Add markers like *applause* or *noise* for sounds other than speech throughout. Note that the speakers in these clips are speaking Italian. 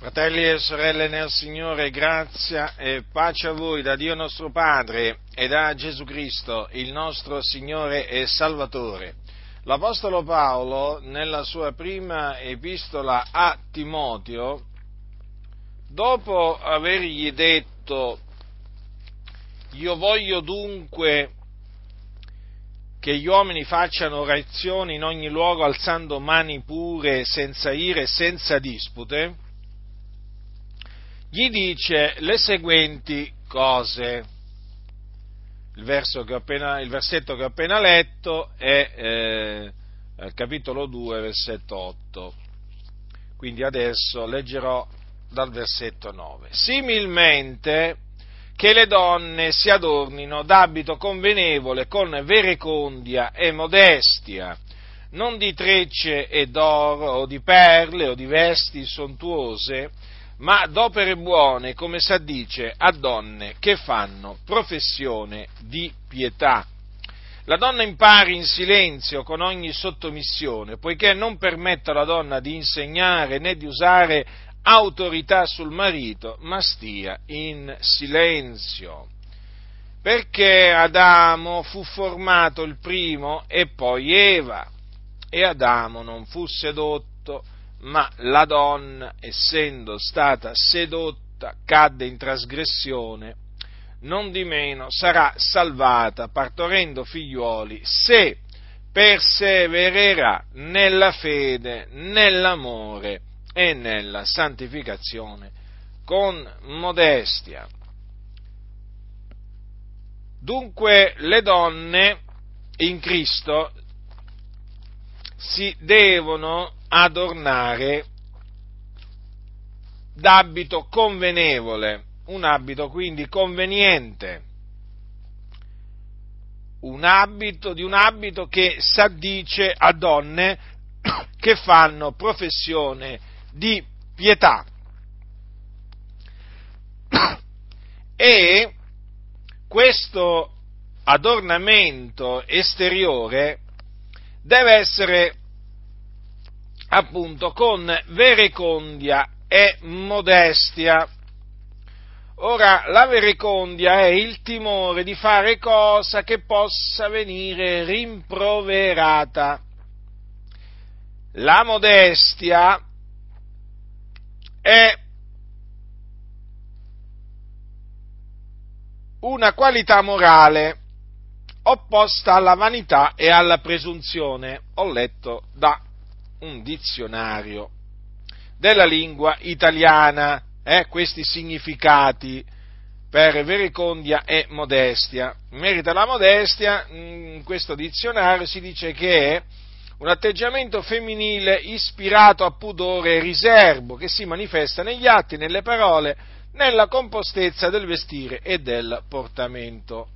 Fratelli e sorelle nel Signore, grazia e pace a voi da Dio nostro Padre e da Gesù Cristo, il nostro Signore e Salvatore. L'Apostolo Paolo, nella sua prima epistola a Timoteo, dopo avergli detto io voglio dunque che gli uomini facciano orazioni in ogni luogo alzando mani pure, senza ire senza dispute, gli dice le seguenti cose. Il, che appena, il versetto che ho appena letto è eh, capitolo 2, versetto 8. Quindi adesso leggerò dal versetto 9. Similmente che le donne si adornino d'abito convenevole con verecondia e modestia, non di trecce e d'oro o di perle o di vesti sontuose, ma d'opere buone, come s'addice a donne che fanno professione di pietà. La donna impari in silenzio con ogni sottomissione, poiché non permetta alla donna di insegnare né di usare autorità sul marito, ma stia in silenzio. Perché Adamo fu formato il primo e poi Eva, e Adamo non fu sedotto, ma la donna, essendo stata sedotta, cadde in trasgressione, non di meno sarà salvata partorendo figliuoli se persevererà nella fede, nell'amore e nella santificazione con modestia. Dunque le donne in Cristo si devono adornare d'abito convenevole, un abito quindi conveniente, un abito di un abito che s'addice a donne *coughs* che fanno professione di pietà. *coughs* E questo adornamento esteriore deve essere appunto con verecondia e modestia. Ora, la verecondia è il timore di fare cosa che possa venire rimproverata. La modestia è una qualità morale opposta alla vanità e alla presunzione. Ho letto da un dizionario della lingua italiana eh, questi significati per vericondia e modestia. In merito alla modestia, in questo dizionario si dice che è un atteggiamento femminile ispirato a pudore e riservo che si manifesta negli atti, nelle parole, nella compostezza del vestire e del portamento.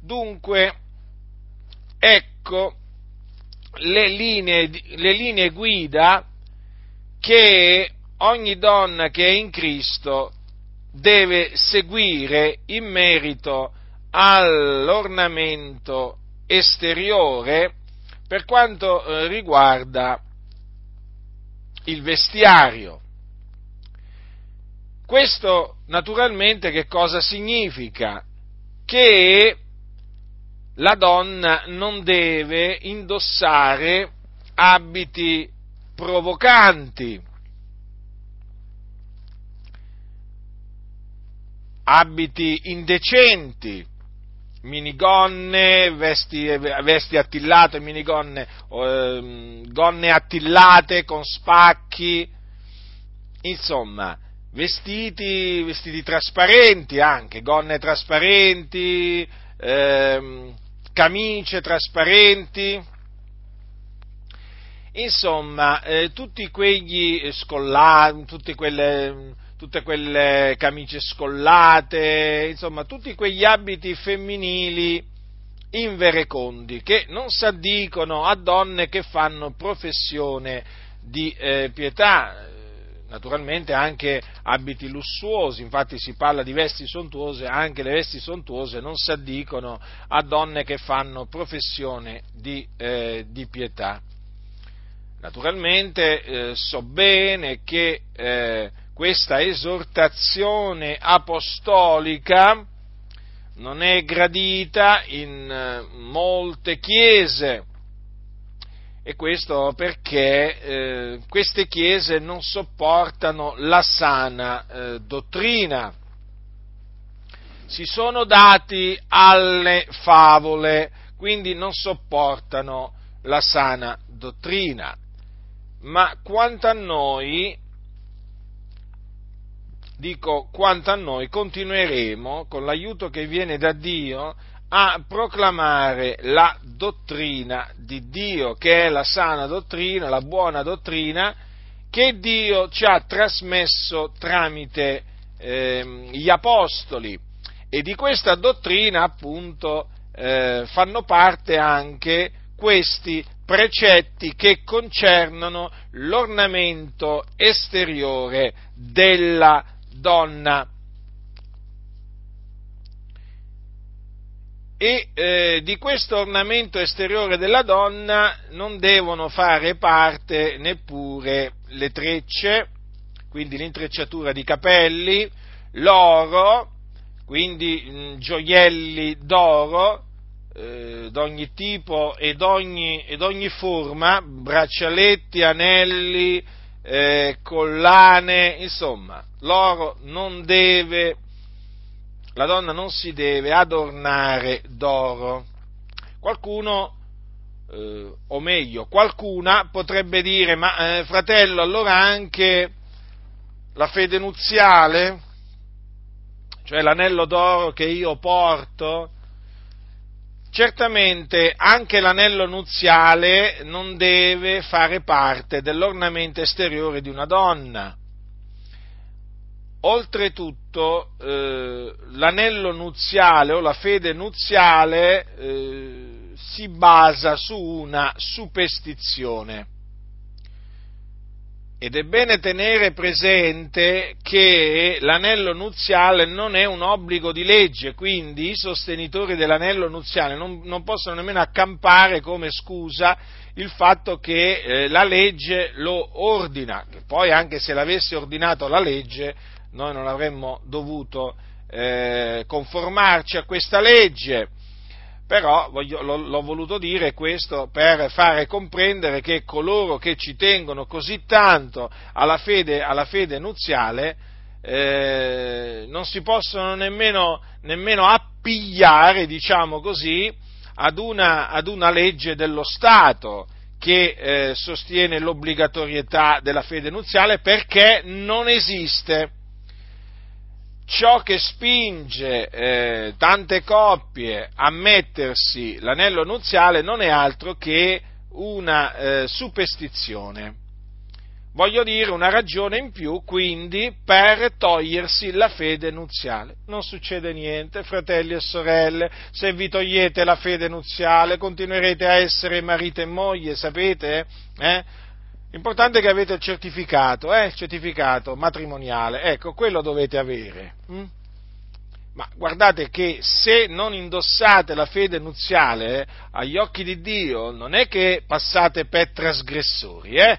Dunque, ecco le linee, le linee guida che ogni donna che è in Cristo deve seguire in merito all'ornamento esteriore per quanto eh, riguarda il vestiario. Questo naturalmente che cosa significa? Che la donna non deve indossare abiti provocanti, abiti indecenti, minigonne, vesti, vesti attillate, minigonne, eh, gonne attillate con spacchi, insomma, vestiti, vestiti trasparenti anche, gonne trasparenti, eh, camicie trasparenti, insomma, eh, tutti quegli scollati, tutte quelle tutte quelle camicie scollate, insomma, tutti quegli abiti femminili inverecondi che non s'addicono a donne che fanno professione di eh, pietà, naturalmente anche abiti lussuosi, infatti si parla di vesti sontuose, anche le vesti sontuose non si addicono a donne che fanno professione di, eh, di pietà. Naturalmente eh, so bene che eh, questa esortazione apostolica non è gradita in eh, molte chiese e questo perché eh, queste chiese non sopportano la sana eh, dottrina. Si sono dati alle favole, quindi non sopportano la sana dottrina. Ma quanto a noi, dico quanto a noi, continueremo con l'aiuto che viene da Dio a proclamare la dottrina di Dio, che è la sana dottrina, la buona dottrina che Dio ci ha trasmesso tramite eh, gli apostoli. E di questa dottrina, appunto, eh, fanno parte anche questi precetti che concernono l'ornamento esteriore della donna. E eh, di questo ornamento esteriore della donna non devono fare parte neppure le trecce, quindi l'intrecciatura di capelli, l'oro, quindi mh, mm, gioielli d'oro eh, d'ogni tipo e d'ogni, ed ogni forma, braccialetti, anelli, eh, collane, insomma, l'oro non deve la donna non si deve adornare d'oro. Qualcuno, eh, o meglio, qualcuna potrebbe dire, ma eh, fratello, allora anche la fede nuziale, cioè l'anello d'oro che io porto, certamente anche l'anello nuziale non deve fare parte dell'ornamento esteriore di una donna. Oltretutto, eh, l'anello nuziale o la fede nuziale eh, si basa su una superstizione. Ed è bene tenere presente che l'anello nuziale non è un obbligo di legge, quindi i sostenitori dell'anello nuziale non, non possono nemmeno accampare come scusa il fatto che eh, la legge lo ordina, che poi anche se l'avesse ordinato la legge noi non avremmo dovuto eh, conformarci a questa legge, però voglio, l'ho, l'ho, voluto dire questo per fare comprendere che coloro che ci tengono così tanto alla fede, alla fede nuziale eh, non si possono nemmeno, nemmeno appigliare, diciamo così, ad una, ad una legge dello Stato che eh, sostiene l'obbligatorietà della fede nuziale perché non esiste ciò che spinge eh, tante coppie a mettersi l'anello nuziale non è altro che una eh, superstizione. Voglio dire una ragione in più, quindi, per togliersi la fede nuziale. Non succede niente, fratelli e sorelle, se vi togliete la fede nuziale continuerete a essere marito e moglie, sapete? Eh? L'importante è che avete il certificato, eh, il certificato matrimoniale, ecco, quello dovete avere. Hm? Ma guardate che se non indossate la fede nuziale eh, agli occhi di Dio, non è che passate per trasgressori, eh?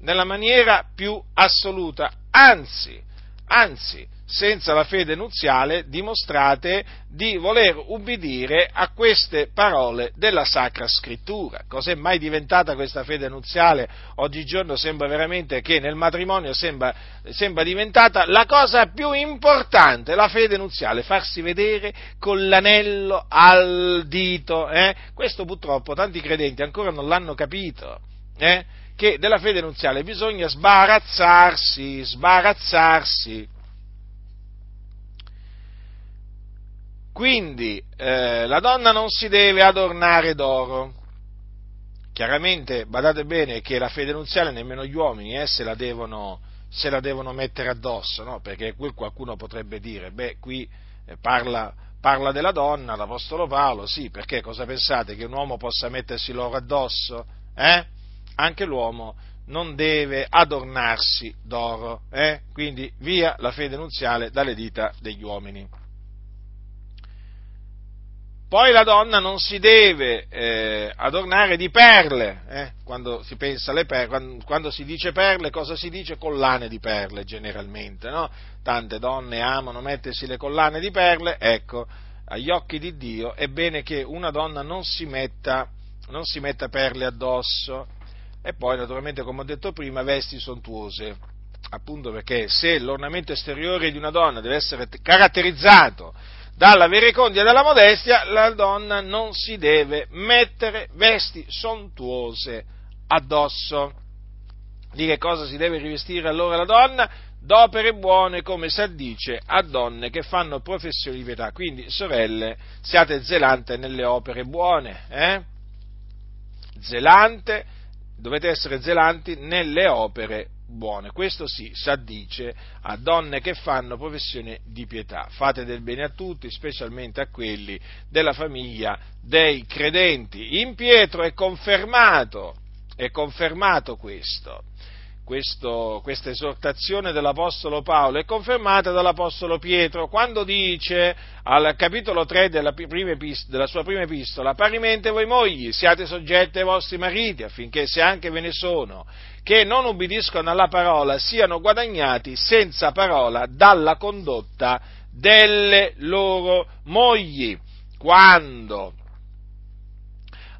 Nella maniera più assoluta, anzi, anzi, senza la fede nuziale dimostrate di voler ubbidire a queste parole della Sacra Scrittura. Cos'è mai diventata questa fede nuziale? Oggigiorno sembra veramente che nel matrimonio sembra, sembra diventata la cosa più importante, la fede nuziale, farsi vedere con l'anello al dito. Eh? Questo purtroppo tanti credenti ancora non l'hanno capito. Eh? Che della fede nuziale bisogna sbarazzarsi, sbarazzarsi. Quindi eh, la donna non si deve adornare d'oro. Chiaramente, badate bene che la fede nuziale nemmeno gli uomini eh, se, la devono, se, la devono, mettere addosso, no? perché qui qualcuno potrebbe dire, beh, qui eh, parla, parla, della donna, l'Apostolo Paolo, sì, perché cosa pensate che un uomo possa mettersi l'oro addosso? Eh? Anche l'uomo non deve adornarsi d'oro, eh? quindi via la fede nuziale dalle dita degli uomini. Poi la donna non si deve eh, adornare di perle, eh? quando si perle, quando, quando, si dice perle, cosa si dice? Collane di perle generalmente, no? Tante donne amano mettersi le collane di perle, ecco, agli occhi di Dio è bene che una donna non si metta, non si metta perle addosso e poi naturalmente, come ho detto prima, vesti sontuose, appunto perché se l'ornamento esteriore di una donna deve essere caratterizzato dalla verecondia e dalla modestia, la donna non si deve mettere vesti sontuose addosso. Di che cosa si deve rivestire allora la donna? D'opere buone, come si addice a donne che fanno professione di pietà. Quindi, sorelle, siate zelante nelle opere buone, eh? Zelante, dovete essere zelanti nelle opere buone. Questo sì, addice a donne che fanno professione di pietà. Fate del bene a tutti, specialmente a quelli della famiglia dei credenti. In Pietro è confermato, è confermato questo questo, questa esortazione dell'Apostolo Paolo è confermata dall'Apostolo Pietro quando dice al capitolo 3 della, epistola, della sua prima epistola, parimente voi mogli siate soggetti ai vostri mariti affinché se anche ve ne sono che non ubbidiscono alla parola siano guadagnati senza parola dalla condotta delle loro mogli. Quando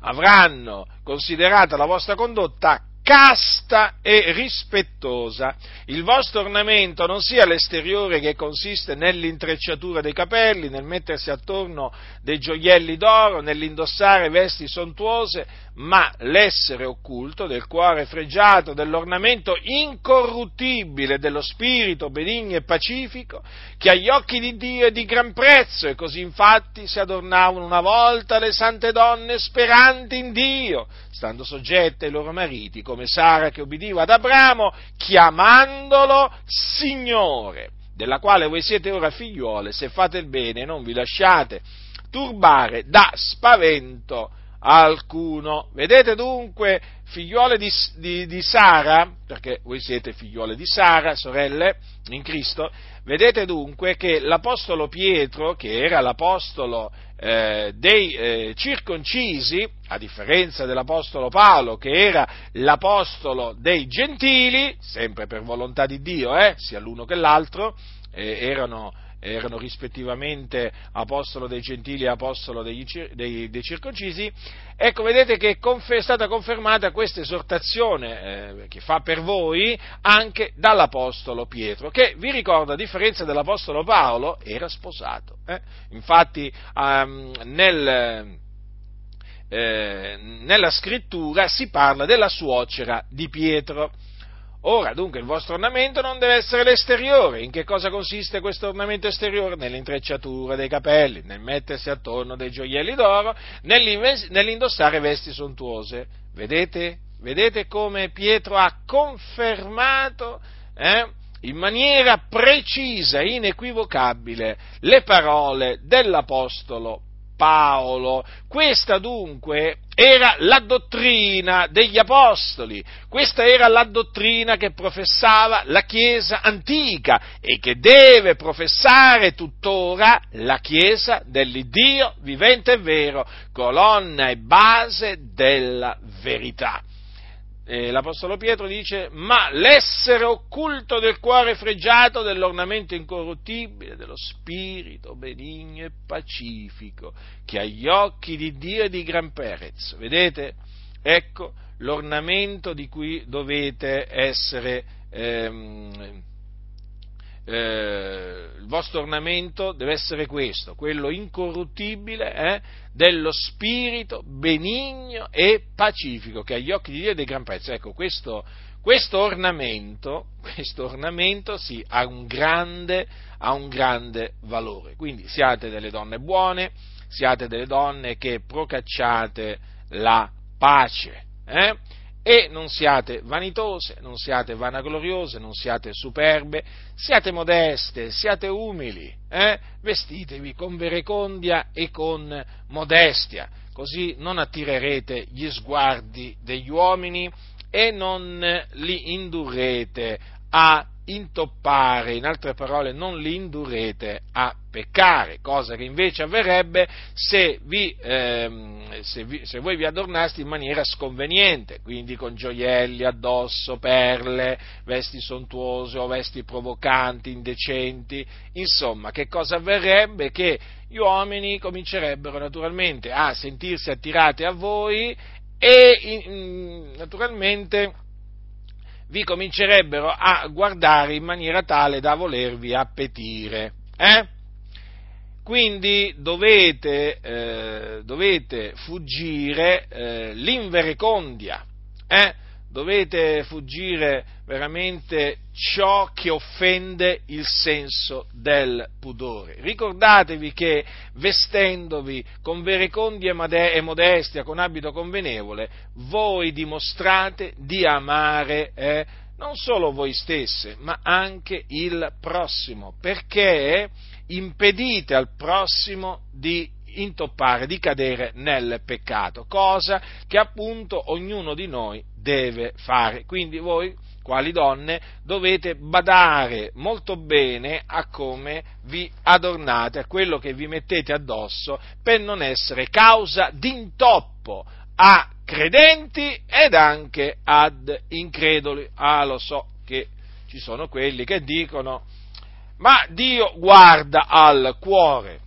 avranno considerata la vostra condotta casta e rispettosa. Il vostro ornamento non sia l'esteriore che consiste nell'intrecciatura dei capelli, nel mettersi attorno dei gioielli d'oro, nell'indossare vesti sontuose, ma l'essere occulto del cuore fregiato, dell'ornamento incorruttibile dello spirito benigno e pacifico, che agli occhi di Dio è di gran prezzo, e così infatti si adornavano una volta le sante donne speranti in Dio, stando soggette ai loro mariti, come Sara che obbediva ad Abramo, chiamandolo Signore, della quale voi siete ora figliuole, se fate il bene non vi lasciate turbare da spavento alcuno. Vedete dunque, figliuole di, di, di, Sara, perché voi siete figliuole di Sara, sorelle in Cristo, vedete dunque che l'Apostolo Pietro, che era l'Apostolo eh, dei eh, circoncisi, a differenza dell'Apostolo Paolo, che era l'Apostolo dei gentili, sempre per volontà di Dio, eh, sia l'uno che l'altro, eh, erano erano rispettivamente apostolo dei gentili e apostolo dei, dei, dei circoncisi, ecco vedete che è stata confermata questa esortazione eh, che fa per voi anche dall'apostolo Pietro, che vi ricordo a differenza dell'apostolo Paolo era sposato. Eh? Infatti um, nel, eh, nella scrittura si parla della suocera di Pietro. Ora, dunque, il vostro ornamento non deve essere l'esteriore. In che cosa consiste questo ornamento esteriore? Nell'intrecciatura dei capelli, nel mettersi attorno dei gioielli d'oro, nell'indossare vesti sontuose. Vedete? Vedete come Pietro ha confermato eh, in maniera precisa, inequivocabile, le parole dell'Apostolo Paolo. Questa dunque era la dottrina degli apostoli, questa era la dottrina che professava la Chiesa antica e che deve professare tuttora la Chiesa dell'Iddio vivente e vero, colonna e base della verità eh, l'Apostolo Pietro dice, ma l'essere occulto del cuore fregiato dell'ornamento incorruttibile dello spirito benigno e pacifico, che agli occhi di Dio è di gran perez. Vedete? Ecco l'ornamento di cui dovete essere ehm, eh, il vostro ornamento deve essere questo, quello incorruttibile eh, dello spirito benigno e pacifico, che agli occhi di Dio è di gran prezzo. Ecco, questo, questo ornamento, *laughs* questo ornamento sì, ha un, grande, ha un grande valore. Quindi siate delle donne buone, siate delle donne che procacciate la pace. Eh? E non siate vanitose, non siate vanagloriose, non siate superbe, siate modeste, siate umili, eh? vestitevi con verecondia e con modestia, così non attirerete gli sguardi degli uomini e non li indurrete a intoppare, in altre parole non li indurrete a peccare, cosa che invece avverrebbe se, vi, ehm, se, vi, se voi vi adornaste in maniera sconveniente, quindi con gioielli addosso, perle, vesti sontuose o vesti provocanti, indecenti, insomma, che cosa avverrebbe? Che gli uomini comincerebbero naturalmente a sentirsi attirati a voi e naturalmente vi comincerebbero a guardare in maniera tale da volervi appetire. Eh? Quindi dovete, eh, dovete fuggire eh, l'inverecondia, eh? Dovete fuggire veramente ciò che offende il senso del pudore. Ricordatevi che vestendovi con verecondia e modestia, con abito convenevole, voi dimostrate di amare eh, non solo voi stesse, ma anche il prossimo, perché impedite al prossimo di intoppare, di cadere nel peccato, cosa che appunto ognuno di noi deve fare. Quindi voi, quali donne, dovete badare molto bene a come vi adornate, a quello che vi mettete addosso, per non essere causa d'intoppo a credenti ed anche ad increduli. Ah, lo so che ci sono quelli che dicono, ma Dio guarda al cuore.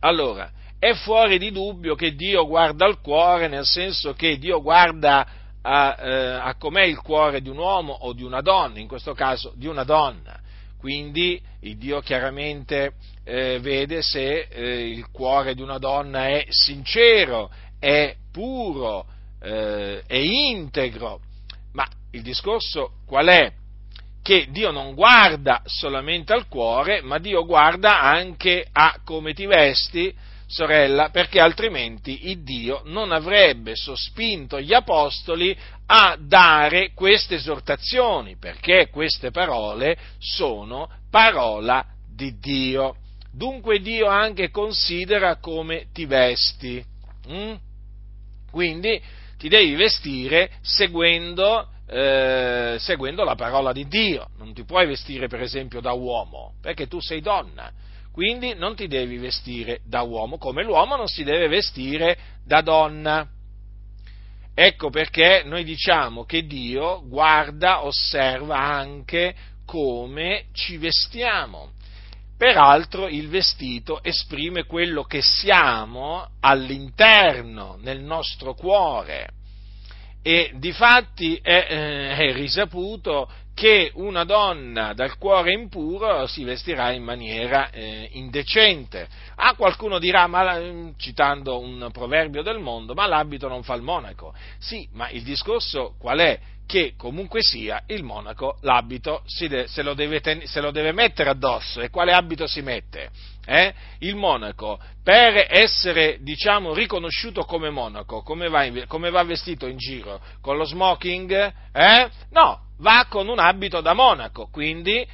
Allora, è fuori di dubbio che Dio guarda al cuore, nel senso che Dio guarda a, eh, a com'è il cuore di un uomo o di una donna, in questo caso di una donna. Quindi il Dio chiaramente eh, vede se eh, il cuore di una donna è sincero, è puro, eh, è integro. Ma il discorso qual è? Che Dio non guarda solamente al cuore, ma Dio guarda anche a come ti vesti, sorella, perché altrimenti il Dio non avrebbe sospinto gli apostoli a dare queste esortazioni, perché queste parole sono parola di Dio. Dunque Dio anche considera come ti vesti. Mm? Quindi ti devi vestire seguendo, eh, seguendo la parola di Dio. Non ti puoi vestire per esempio da uomo, perché tu sei donna quindi non ti devi vestire da uomo, come l'uomo non si deve vestire da donna. Ecco perché noi diciamo che Dio guarda, osserva anche come ci vestiamo. Peraltro il vestito esprime quello che siamo all'interno, nel nostro cuore. E difatti è, eh, è risaputo che una donna dal cuore impuro si vestirà in maniera eh, indecente. Ah, qualcuno dirà, ma, mm, citando un proverbio del mondo, ma l'abito non fa il monaco. Sì, ma il discorso qual è? Che comunque sia il monaco l'abito de- se, lo ten- se, lo deve mettere addosso. E quale abito si mette? Eh? Il monaco, per essere diciamo, riconosciuto come monaco, come va, in- come va vestito in giro? Con lo smoking? Eh? No, va con un abito da monaco, quindi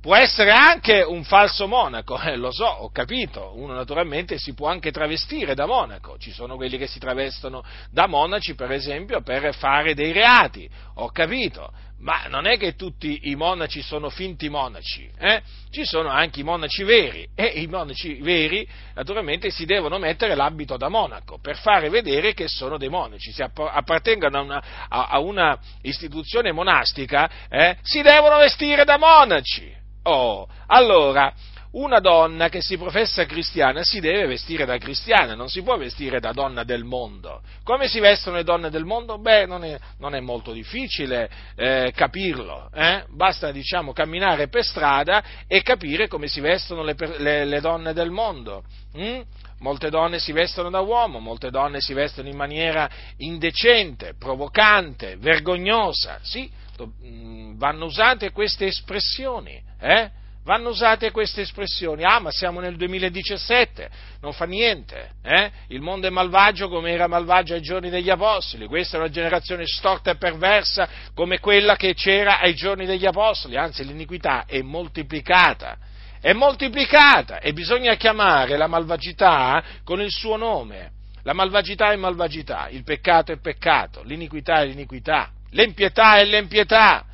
può essere anche un falso monaco, eh, lo so, ho capito, uno naturalmente si può anche travestire da monaco, ci sono quelli che si travestono da monaci per esempio per fare dei reati, ho capito, ma non è che tutti i monaci sono finti monaci, eh? ci sono anche i monaci veri e i monaci veri naturalmente si devono mettere l'abito da monaco per fare vedere che sono dei monaci, se appartengono a una, a, una istituzione monastica eh, si devono vestire da monaci. Oh, allora, una donna che si professa cristiana si deve vestire da cristiana, non si può vestire da donna del mondo. Come si vestono le donne del mondo? Beh, non è, non è molto difficile eh, capirlo, eh? basta diciamo camminare per strada e capire come si vestono le, le, le donne del mondo. Mm? Molte donne si vestono da uomo, molte donne si vestono in maniera indecente, provocante, vergognosa. Sì, mm, vanno usate queste espressioni, eh? Vanno usate queste espressioni, ah ma siamo nel 2017, non fa niente, eh? il mondo è malvagio come era malvagio ai giorni degli Apostoli, questa è una generazione storta e perversa come quella che c'era ai giorni degli Apostoli, anzi l'iniquità è moltiplicata, è moltiplicata e bisogna chiamare la malvagità con il suo nome, la malvagità è malvagità, il peccato è peccato, l'iniquità è l'iniquità, l'empietà è l'empietà.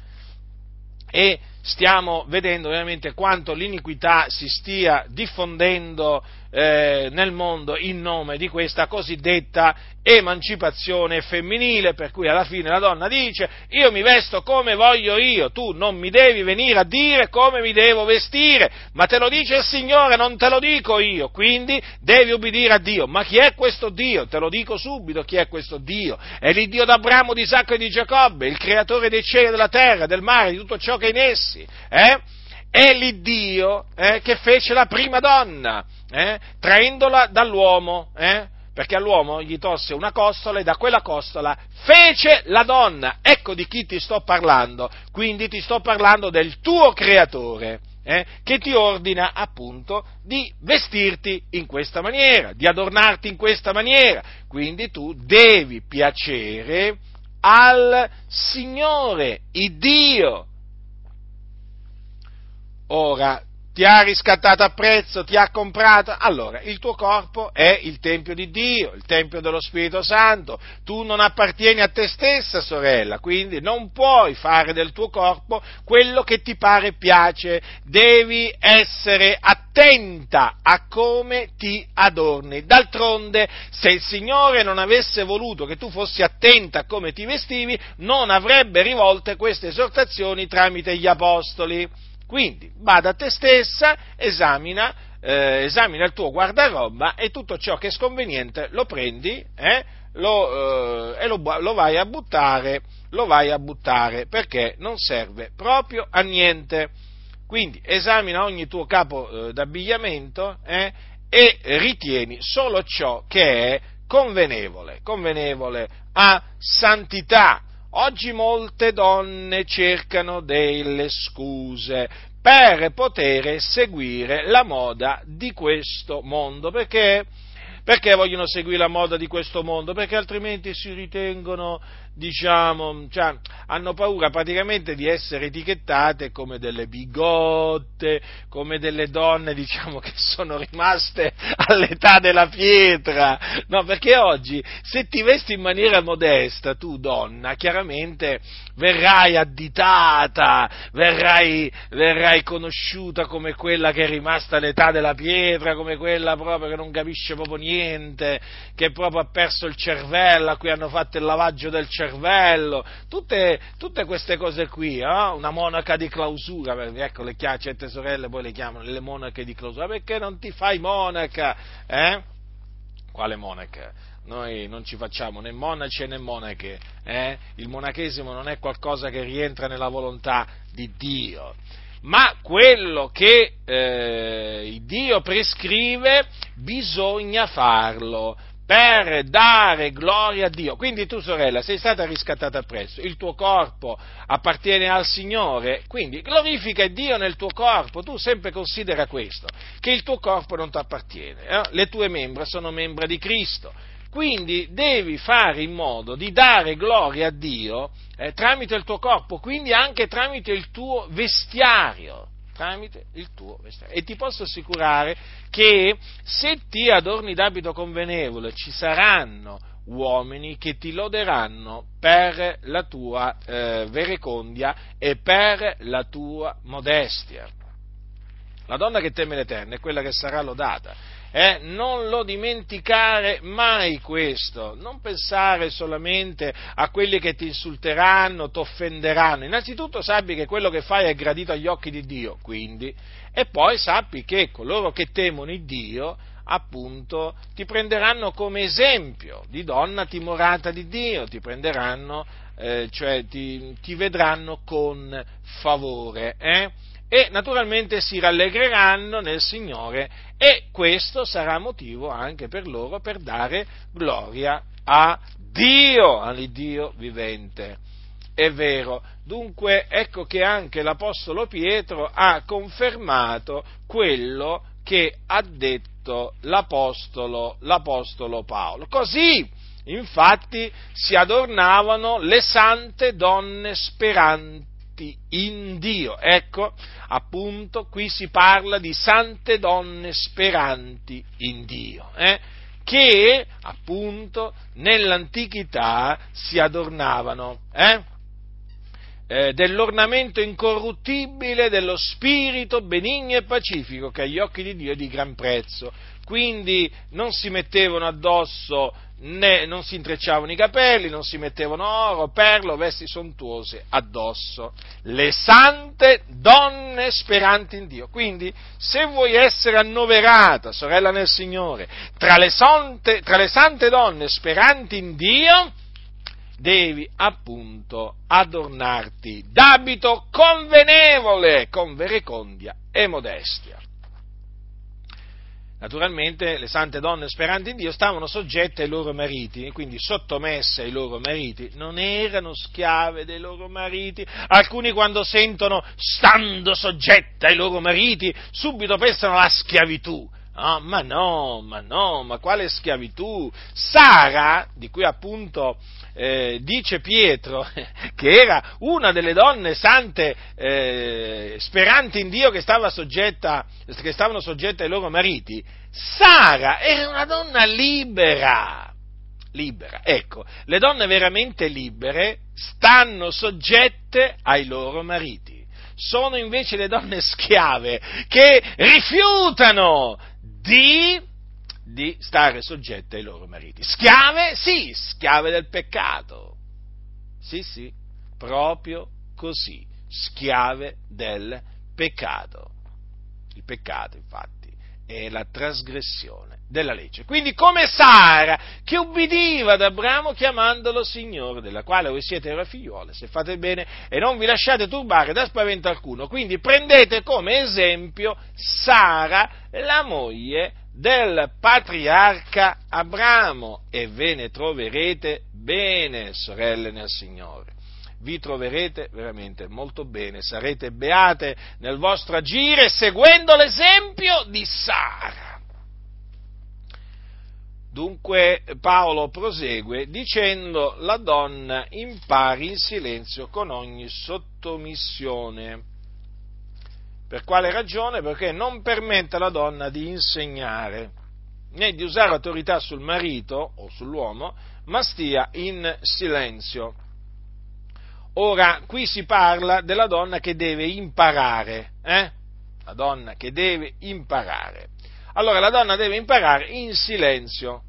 E stiamo vedendo veramente quanto l'iniquità si stia diffondendo eh, nel mondo in nome di questa cosiddetta emancipazione femminile, per cui alla fine la donna dice io mi vesto come voglio io, tu non mi devi venire a dire come mi devo vestire, ma te lo dice il Signore, non te lo dico io, quindi devi ubbidire a Dio. Ma chi è questo Dio? Te lo dico subito chi è questo Dio. È l'Iddio d'Abramo, di Isacco e di Giacobbe, il creatore dei cieli della terra, del mare, di tutto ciò che è in essi. Eh? È l'Iddio eh, che fece la prima donna, eh, traendola dall'uomo, eh, perché all'uomo gli tosse una costola e da quella costola fece la donna. Ecco di chi ti sto parlando, quindi ti sto parlando del tuo creatore. Eh, che ti ordina appunto di vestirti in questa maniera, di adornarti in questa maniera. Quindi tu devi piacere al Signore, il Dio. Ora, ti ha riscattato a prezzo, ti ha comprato, allora il tuo corpo è il Tempio di Dio, il Tempio dello Spirito Santo, tu non appartieni a te stessa, sorella, quindi non puoi fare del tuo corpo quello che ti pare piace, devi essere attenta a come ti adorni. D'altronde, se il Signore non avesse voluto che tu fossi attenta a come ti vestivi, non avrebbe rivolte queste esortazioni tramite gli Apostoli. Quindi, bada a te stessa, esamina, eh, esamina il tuo guardaroba e tutto ciò che è sconveniente lo prendi eh, lo, eh, e lo, lo, vai a buttare, lo vai a buttare perché non serve proprio a niente. Quindi esamina ogni tuo capo eh, d'abbigliamento eh, e ritieni solo ciò che è convenevole, convenevole a santità Oggi molte donne cercano delle scuse per poter seguire la moda di questo mondo, perché, perché vogliono seguire la moda di questo mondo? Perché altrimenti si ritengono diciamo, cioè, hanno paura praticamente di essere etichettate come delle bigotte, come delle donne, diciamo, che sono rimaste all'età della pietra. No, perché oggi, se ti vesti in maniera modesta, tu donna, chiaramente verrai additata, verrai, verrai conosciuta come quella che è rimasta all'età della pietra, come quella proprio che non capisce proprio niente, che proprio ha perso il cervello, a cui hanno fatto il lavaggio del cervello, cervello, tutte, tutte queste cose qui, eh? una monaca di clausura, ecco le chiamano, certe sorelle poi le chiamano le monache di clausura, perché non ti fai monaca? Eh? Quale monaca? Noi non ci facciamo né monaci né monache, eh? il monachesimo non è qualcosa che rientra nella volontà di Dio, ma quello che eh, Dio prescrive bisogna farlo, per dare gloria a Dio. Quindi tu, sorella, sei stata riscattata presso, il tuo corpo appartiene al Signore, quindi glorifica Dio nel tuo corpo. Tu sempre considera questo, che il tuo corpo non ti appartiene, eh? le tue membra sono membra di Cristo. Quindi devi fare in modo di dare gloria a Dio eh, tramite il tuo corpo, quindi anche tramite il tuo vestiario tramite il tuo vestiario. E ti posso assicurare che se ti adorni d'abito convenevole ci saranno uomini che ti loderanno per la tua eh, verecondia e per la tua modestia. La donna che teme l'Eterno è quella che sarà lodata eh, non lo dimenticare mai questo, non pensare solamente a quelli che ti insulteranno, ti offenderanno. Innanzitutto sappi che quello che fai è gradito agli occhi di Dio, quindi, e poi sappi che coloro che temono il Dio, appunto, ti prenderanno come esempio di donna timorata di Dio, ti prenderanno, eh, cioè ti, ti, vedranno con favore. Eh? E naturalmente si rallegreranno nel Signore e questo sarà motivo anche per loro per dare gloria a Dio, all'Iddio vivente. È vero, dunque ecco che anche l'Apostolo Pietro ha confermato quello che ha detto l'Apostolo, l'Apostolo Paolo. Così, infatti, si adornavano le sante donne speranti fatti in Dio. Ecco, appunto, qui si parla di sante donne speranti in Dio, eh, che appunto nell'antichità si adornavano. Eh? eh, dell'ornamento incorruttibile dello spirito benigno e pacifico che agli occhi di Dio è di gran prezzo. Quindi non si mettevano addosso, né, non si intrecciavano i capelli, non si mettevano oro, perlo, vesti sontuose addosso. Le sante donne speranti in Dio. Quindi, se vuoi essere annoverata, sorella nel Signore, tra le, sante, tra le sante donne speranti in Dio, devi appunto adornarti d'abito convenevole, con verecondia e modestia. Naturalmente le sante donne speranti in Dio stavano soggette ai loro mariti, quindi sottomesse ai loro mariti, non erano schiave dei loro mariti. Alcuni quando sentono stando soggette ai loro mariti, subito pensano alla schiavitù. Ah, ma no, ma no, ma quale schiavitù? Sara, di cui appunto eh, dice Pietro, *laughs* che era una delle donne sante eh, speranti in Dio che, stava soggetta, che stavano soggette ai loro mariti, Sara era una donna libera. Libera, ecco, le donne veramente libere stanno soggette ai loro mariti. Sono invece le donne schiave che rifiutano di, di stare soggette ai loro mariti. Schiave? Sì, schiave del peccato. Sì, sì, proprio così, schiave del peccato. Il peccato, infatti, è la trasgressione della legge. Quindi come Sara, che ubbidiva ad Abramo chiamandolo Signore, della quale voi siete ora figliuole, se fate bene e non vi lasciate turbare da spavento alcuno. Quindi prendete come esempio Sara, la moglie del patriarca Abramo, e ve ne troverete bene, sorelle nel Signore vi troverete veramente molto bene, sarete beate nel vostro agire seguendo l'esempio di Sara. Dunque Paolo prosegue dicendo la donna impari in silenzio con ogni sottomissione. Per quale ragione? Perché non permette alla donna di insegnare né di usare autorità sul marito o sull'uomo, ma stia in silenzio. Ora, qui si parla della donna che deve imparare, eh? La donna che deve imparare. Allora, la donna deve imparare in silenzio.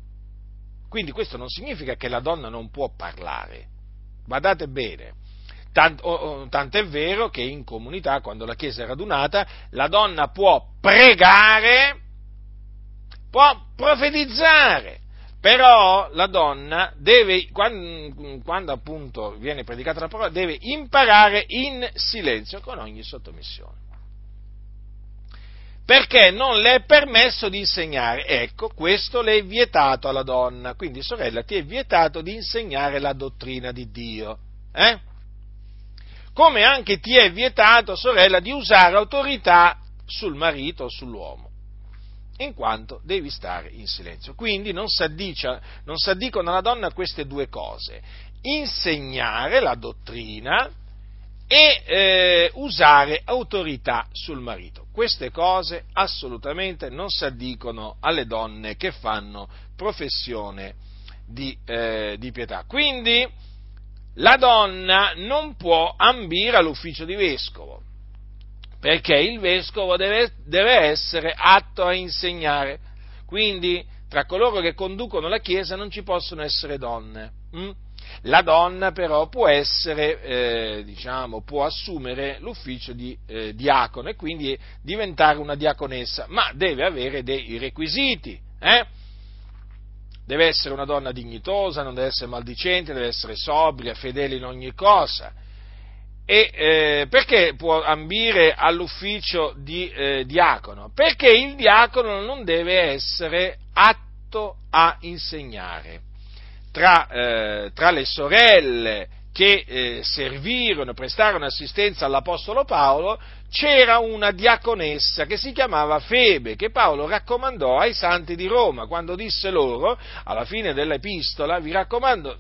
Quindi questo non significa che la donna non può parlare. Guardate bene. Tanto, tanto è vero che in comunità, quando la Chiesa è radunata, la donna può pregare, può profetizzare, però la donna deve, quando, quando, appunto viene predicata la parola, deve imparare in silenzio con ogni sottomissione. Perché non le è permesso di insegnare. Ecco, questo le è vietato alla donna. Quindi, sorella, ti è vietato di insegnare la dottrina di Dio. Eh? Come anche ti è vietato, sorella, di usare autorità sul marito o sull'uomo in quanto devi stare in silenzio. Quindi non si, addicono alla donna queste due cose, insegnare la dottrina e eh, usare autorità sul marito. Queste cose assolutamente non si addicono alle donne che fanno professione di, eh, di pietà. Quindi la donna non può ambire all'ufficio di vescovo, perché il vescovo deve, deve essere atto a insegnare. Quindi tra coloro che conducono la Chiesa non ci possono essere donne. Hm? La donna però può essere, eh, diciamo, può assumere l'ufficio di eh, diacono e quindi diventare una diaconessa, ma deve avere dei requisiti. Eh? Deve essere una donna dignitosa, non deve essere maldicente, deve essere sobria, fedele in ogni cosa e eh, perché può ambire all'ufficio di eh, diacono? Perché il diacono non deve essere atto a insegnare. Tra, eh, tra le sorelle che eh, servirono, prestarono assistenza all'Apostolo Paolo, c'era una diaconessa che si chiamava Febe, che Paolo raccomandò ai santi di Roma, quando disse loro, alla fine dell'epistola, vi raccomando,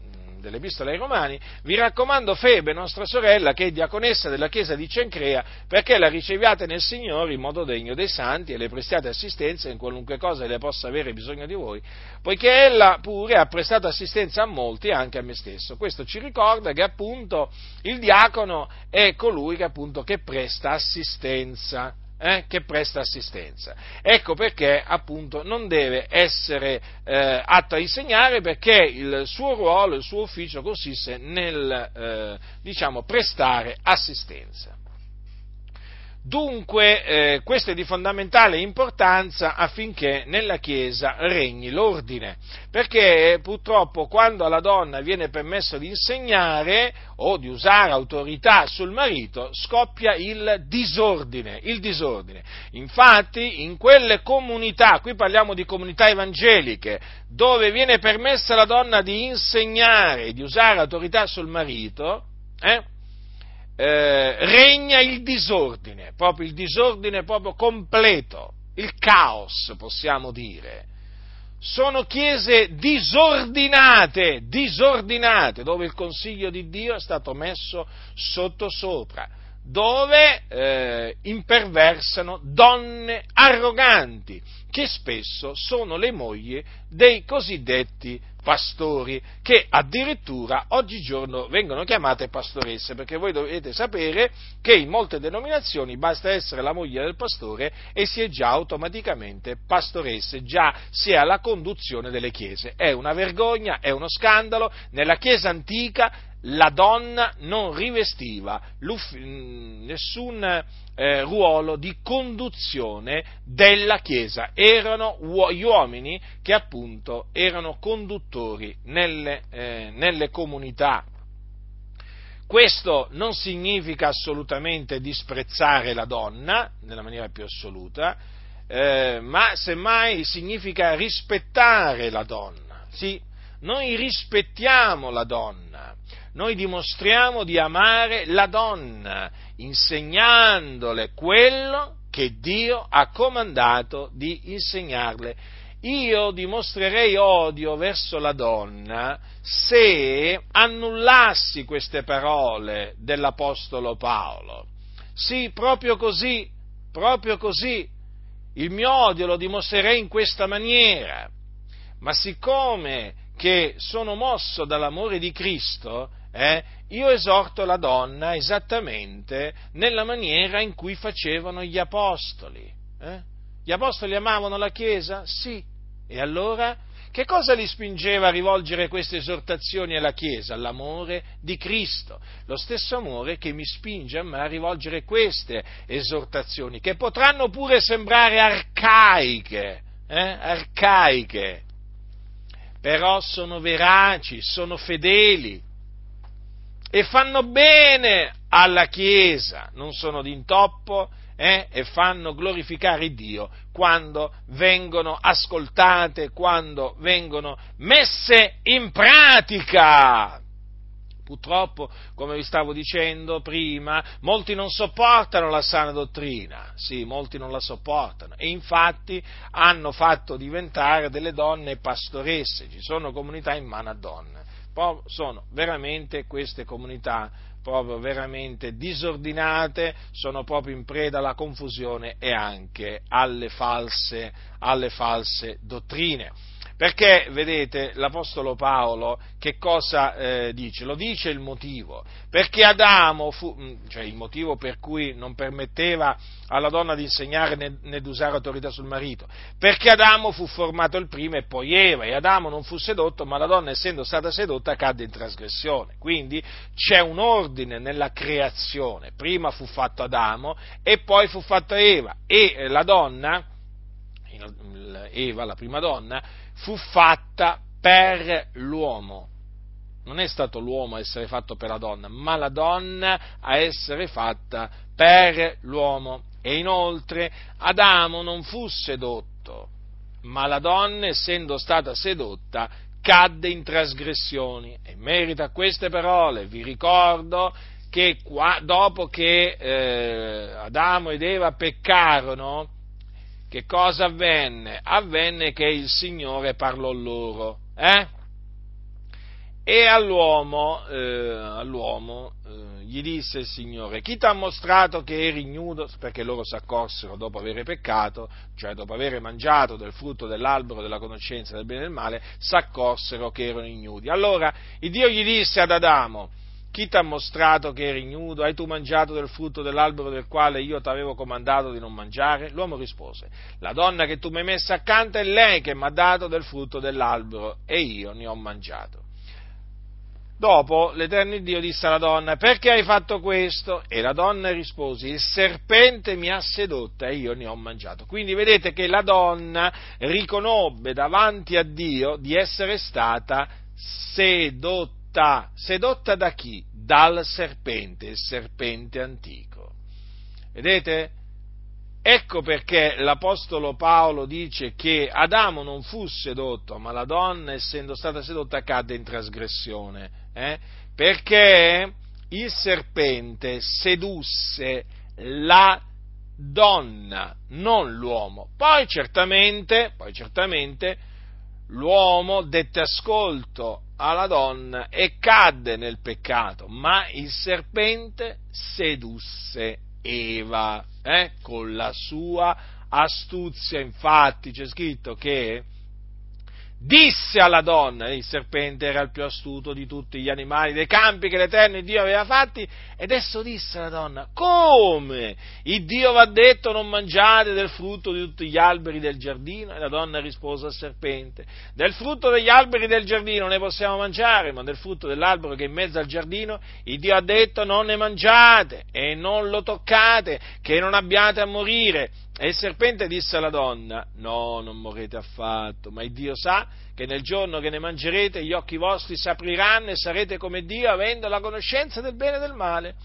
dell'Epistola ai Romani, vi raccomando Febe, nostra sorella, che è diaconessa della chiesa di Cencrea, perché la riceviate nel Signore in modo degno dei santi e le prestiate assistenza in qualunque cosa le possa avere bisogno di voi, poiché ella pure ha prestato assistenza a molti e anche a me stesso. Questo ci ricorda che appunto il diacono è colui che appunto che presta assistenza eh, che presta assistenza. Ecco perché appunto non deve essere eh, atto a insegnare perché il suo ruolo, il suo ufficio consiste nel eh, diciamo, prestare assistenza. Dunque eh, questo è di fondamentale importanza affinché nella Chiesa regni l'ordine, perché purtroppo quando alla donna viene permesso di insegnare o di usare autorità sul marito scoppia il disordine, il disordine. Infatti in quelle comunità, qui parliamo di comunità evangeliche, dove viene permessa alla donna di insegnare, di usare autorità sul marito, eh, eh, regna il disordine, proprio il disordine proprio completo, il caos possiamo dire. Sono chiese disordinate, disordinate, dove il consiglio di Dio è stato messo sotto sopra, dove eh, imperversano donne arroganti, che spesso sono le mogli dei cosiddetti pastori, che addirittura oggigiorno vengono chiamate pastoresse, perché voi dovete sapere che in molte denominazioni basta essere la moglie del pastore e si è già automaticamente pastoresse, già si è alla conduzione delle chiese. È una vergogna, è uno scandalo, nella chiesa antica la donna non rivestiva nessun eh, ruolo di conduzione della Chiesa, erano gli uomini che appunto erano conduttori nelle, eh, nelle comunità. Questo non significa assolutamente disprezzare la donna, nella maniera più assoluta, eh, ma semmai significa rispettare la donna. Sì, noi rispettiamo la donna, noi dimostriamo di amare la donna, insegnandole quello che Dio ha comandato di insegnarle. Io dimostrerei odio verso la donna se annullassi queste parole dell'Apostolo Paolo. Sì, proprio così, proprio così. Il mio odio lo dimostrerei in questa maniera. Ma siccome che sono mosso dall'amore di Cristo, eh, io esorto la donna esattamente nella maniera in cui facevano gli apostoli. Eh? Gli apostoli amavano la Chiesa? Sì. E allora che cosa li spingeva a rivolgere queste esortazioni alla Chiesa? L'amore di Cristo, lo stesso amore che mi spinge a me a rivolgere queste esortazioni, che potranno pure sembrare arcaiche, eh? arcaiche, però sono veraci, sono fedeli e fanno bene alla Chiesa, non sono d'intoppo eh, e fanno glorificare Dio quando vengono ascoltate, quando vengono messe in pratica. Purtroppo, come vi stavo dicendo prima, molti non sopportano la sana dottrina, sì, molti non la sopportano. E infatti hanno fatto diventare delle donne pastoresse, ci sono comunità in mano a donne, sono veramente queste comunità proprio veramente disordinate, sono proprio in preda alla confusione e anche alle false, alle false dottrine. Perché, vedete, l'Apostolo Paolo che cosa eh, dice? Lo dice il motivo. Perché Adamo fu, mm, cioè il motivo per cui non permetteva alla donna di insegnare né, né di usare autorità sul marito. Perché Adamo fu formato il primo e poi Eva, e Adamo non fu sedotto, ma la donna, essendo stata sedotta, cadde in trasgressione. Quindi c'è un ordine nella creazione. Prima fu fatto Adamo e poi fu fatta Eva. E eh, la donna, Eva, la prima donna, fu fatta per l'uomo. Non è stato l'uomo a essere fatto per la donna, ma la donna a essere fatta per l'uomo. E inoltre Adamo non fu sedotto, ma la donna, essendo stata sedotta, cadde in trasgressioni. E in merito a queste parole vi ricordo che qua, dopo che eh, Adamo ed Eva peccarono, che cosa avvenne? Avvenne che il Signore parlò loro, eh? E all'uomo, eh, all'uomo eh, gli disse il Signore, chi ti ha mostrato che eri ignudo? Perché loro si accorsero dopo aver peccato, cioè dopo aver mangiato del frutto dell'albero della conoscenza del bene e del male, si accorsero che erano ignudi. Allora il Dio gli disse ad Adamo, chi ti ha mostrato che eri ignudo? Hai tu mangiato del frutto dell'albero del quale io ti avevo comandato di non mangiare? L'uomo rispose, la donna che tu mi hai messa accanto è lei che mi ha dato del frutto dell'albero e io ne ho mangiato. Dopo l'Eterno Dio disse alla donna, perché hai fatto questo? E la donna rispose, il serpente mi ha sedotta e io ne ho mangiato. Quindi vedete che la donna riconobbe davanti a Dio di essere stata sedotta. Sedotta da chi? Dal serpente, il serpente antico. Vedete? Ecco perché l'Apostolo Paolo dice che Adamo non fu sedotto, ma la donna, essendo stata sedotta, cadde in trasgressione. Eh? Perché il serpente sedusse la donna, non l'uomo. Poi certamente, poi certamente l'uomo dette ascolto alla donna e cadde nel peccato, ma il serpente sedusse Eva eh, con la sua astuzia. Infatti c'è scritto che disse alla donna, il serpente era il più astuto di tutti gli animali dei campi che l'Eterno Dio aveva fatti, ed esso disse alla donna, come? Il Dio va detto non mangiate del frutto di tutti gli alberi del giardino? E la donna rispose al serpente, del frutto degli alberi del giardino ne possiamo mangiare, ma del frutto dell'albero che è in mezzo al giardino, il Dio ha detto non ne mangiate e non lo toccate, che non abbiate a morire. E il serpente disse alla donna, no, non morrete affatto, ma il Dio sa che nel giorno che ne mangerete gli occhi vostri si apriranno e sarete come Dio avendo la conoscenza del bene e del male.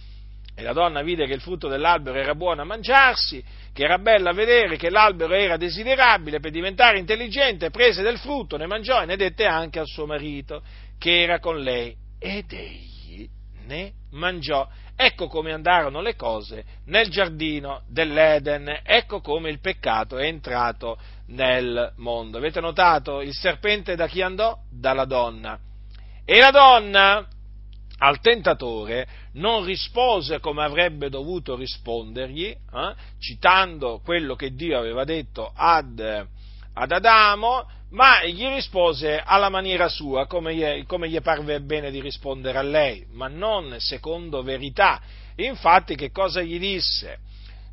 E la donna vide che il frutto dell'albero era buono a mangiarsi, che era bello a vedere, che l'albero era desiderabile per diventare intelligente, prese del frutto, ne mangiò e ne dette anche al suo marito, che era con lei, ed egli ne mangiò. Ecco come andarono le cose nel giardino dell'Eden, ecco come il peccato è entrato nel mondo. Avete notato? Il serpente da chi andò? Dalla donna. E la donna al tentatore non rispose come avrebbe dovuto rispondergli, eh, citando quello che Dio aveva detto ad, ad Adamo, ma gli rispose alla maniera sua, come gli, come gli parve bene di rispondere a lei, ma non secondo verità. Infatti, che cosa gli disse?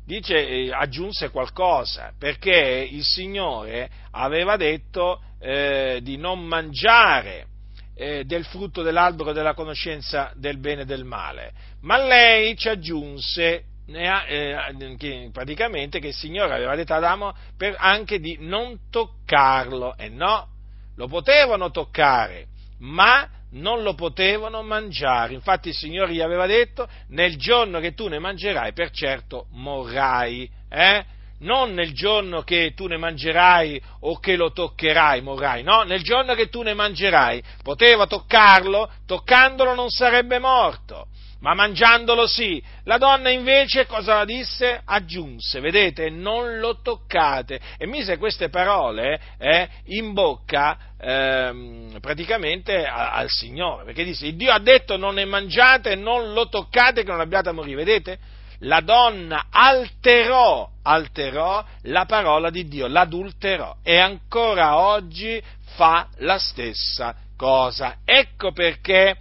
Dice, eh, aggiunse qualcosa, perché il Signore aveva detto eh, di non mangiare eh, del frutto dell'albero della conoscenza del bene e del male, ma lei ci aggiunse che, praticamente che il Signore aveva detto ad Adamo per, anche di non toccarlo, e no, lo potevano toccare, ma non lo potevano mangiare. Infatti il Signore gli aveva detto, nel giorno che tu ne mangerai, per certo morrai. Eh? Non nel giorno che tu ne mangerai o che lo toccherai, morrai, no, nel giorno che tu ne mangerai. Poteva toccarlo, toccandolo non sarebbe morto ma mangiandolo sì. La donna invece cosa disse? Aggiunse, vedete, non lo toccate. E mise queste parole eh, in bocca eh, praticamente a, al Signore, perché disse, Dio ha detto non ne mangiate non lo toccate che non abbiate a morire, vedete? La donna alterò, alterò la parola di Dio, l'adulterò e ancora oggi fa la stessa cosa. Ecco perché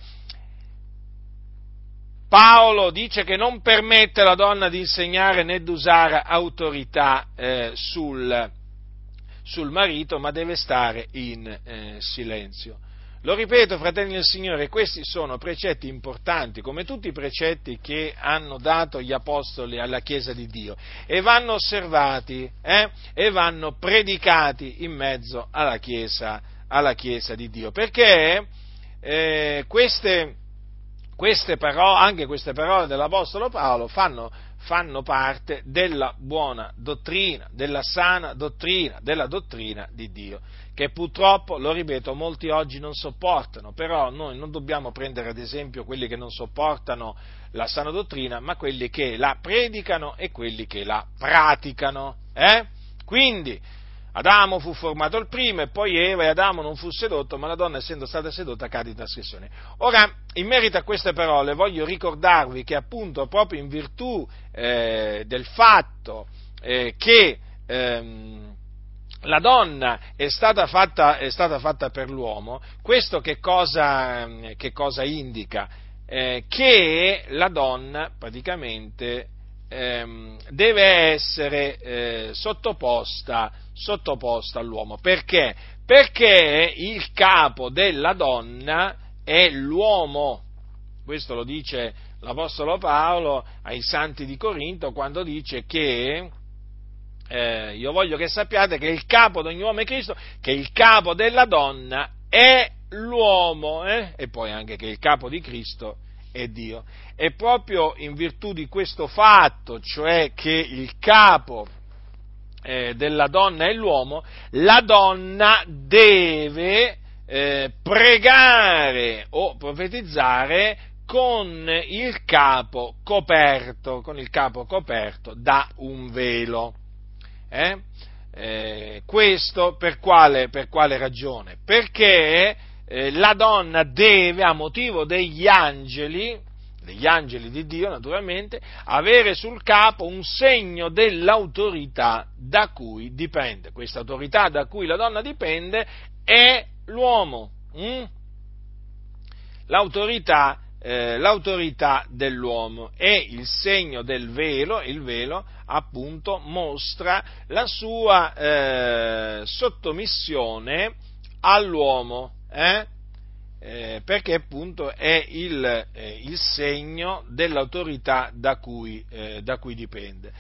Paolo dice che non permette alla donna di insegnare né di usare autorità eh, sul, sul, marito, ma deve stare in eh, silenzio. Lo ripeto, fratelli del Signore, questi sono precetti importanti, come tutti i precetti che hanno dato gli apostoli alla Chiesa di Dio, e vanno osservati eh, e vanno predicati in mezzo alla Chiesa, alla chiesa di Dio, perché eh, queste queste parole, anche queste parole dell'Apostolo Paolo fanno, fanno, parte della buona dottrina, della sana dottrina, della dottrina di Dio, che purtroppo, lo ripeto, molti oggi non sopportano, però noi non dobbiamo prendere ad esempio quelli che non sopportano la sana dottrina, ma quelli che la predicano e quelli che la praticano. Eh? Quindi, Adamo fu formato il primo e poi Eva e Adamo non fu sedotto, ma la donna essendo stata sedotta cade in trasgressione. Ora, in merito a queste parole, voglio ricordarvi che appunto proprio in virtù eh, del fatto eh, che ehm, la donna è stata, fatta, è stata, fatta, per l'uomo, questo che cosa, che cosa indica? Eh, che la donna praticamente ehm, deve essere eh, sottoposta, sottoposta all'uomo. Perché? Perché il capo della donna è l'uomo. Questo lo dice l'Apostolo Paolo ai santi di Corinto quando dice che eh, io voglio che sappiate che il capo di ogni uomo è Cristo, che il capo della donna è l'uomo, eh? e poi anche che il capo di Cristo è Dio. E proprio in virtù di questo fatto, cioè che il capo eh, della donna è l'uomo, la donna deve eh, pregare o profetizzare con il capo coperto, con il capo coperto da un velo. Eh? Eh, questo per quale, per quale, ragione? Perché eh, la donna deve, a motivo degli angeli, degli angeli di Dio naturalmente, avere sul capo un segno dell'autorità da cui dipende. Questa autorità da cui la donna dipende è l'uomo. Mm? L'autorità eh, l'autorità dell'uomo e il segno del velo, il velo appunto mostra la sua eh, sottomissione all'uomo, eh? Eh perché appunto è il, eh, il segno dell'autorità da cui, eh, da cui dipende.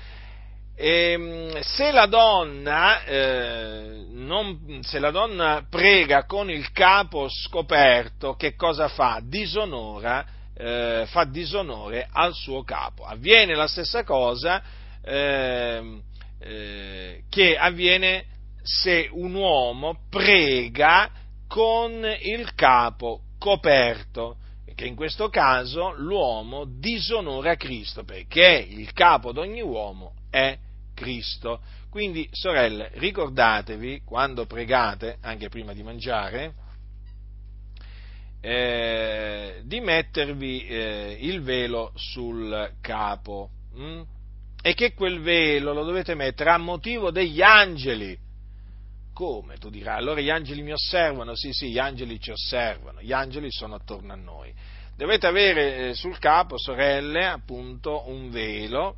E, ehm, se, la donna, eh, non, se la donna prega con il capo scoperto, che cosa fa? Disonora, eh, fa disonore al suo capo. Avviene la stessa cosa eh, eh che avviene se un uomo prega con il capo coperto, che in questo caso l'uomo disonora Cristo, perché il capo di ogni uomo è Cristo. Quindi, sorelle, ricordatevi quando pregate, anche prima di mangiare, eh, di mettervi eh, il velo sul capo hm? e che quel velo lo dovete mettere a motivo degli angeli. Come? Tu dirai, allora gli angeli mi osservano? Sì, sì, gli angeli ci osservano, gli angeli sono attorno a noi. Dovete avere eh, sul capo, sorelle, appunto, un velo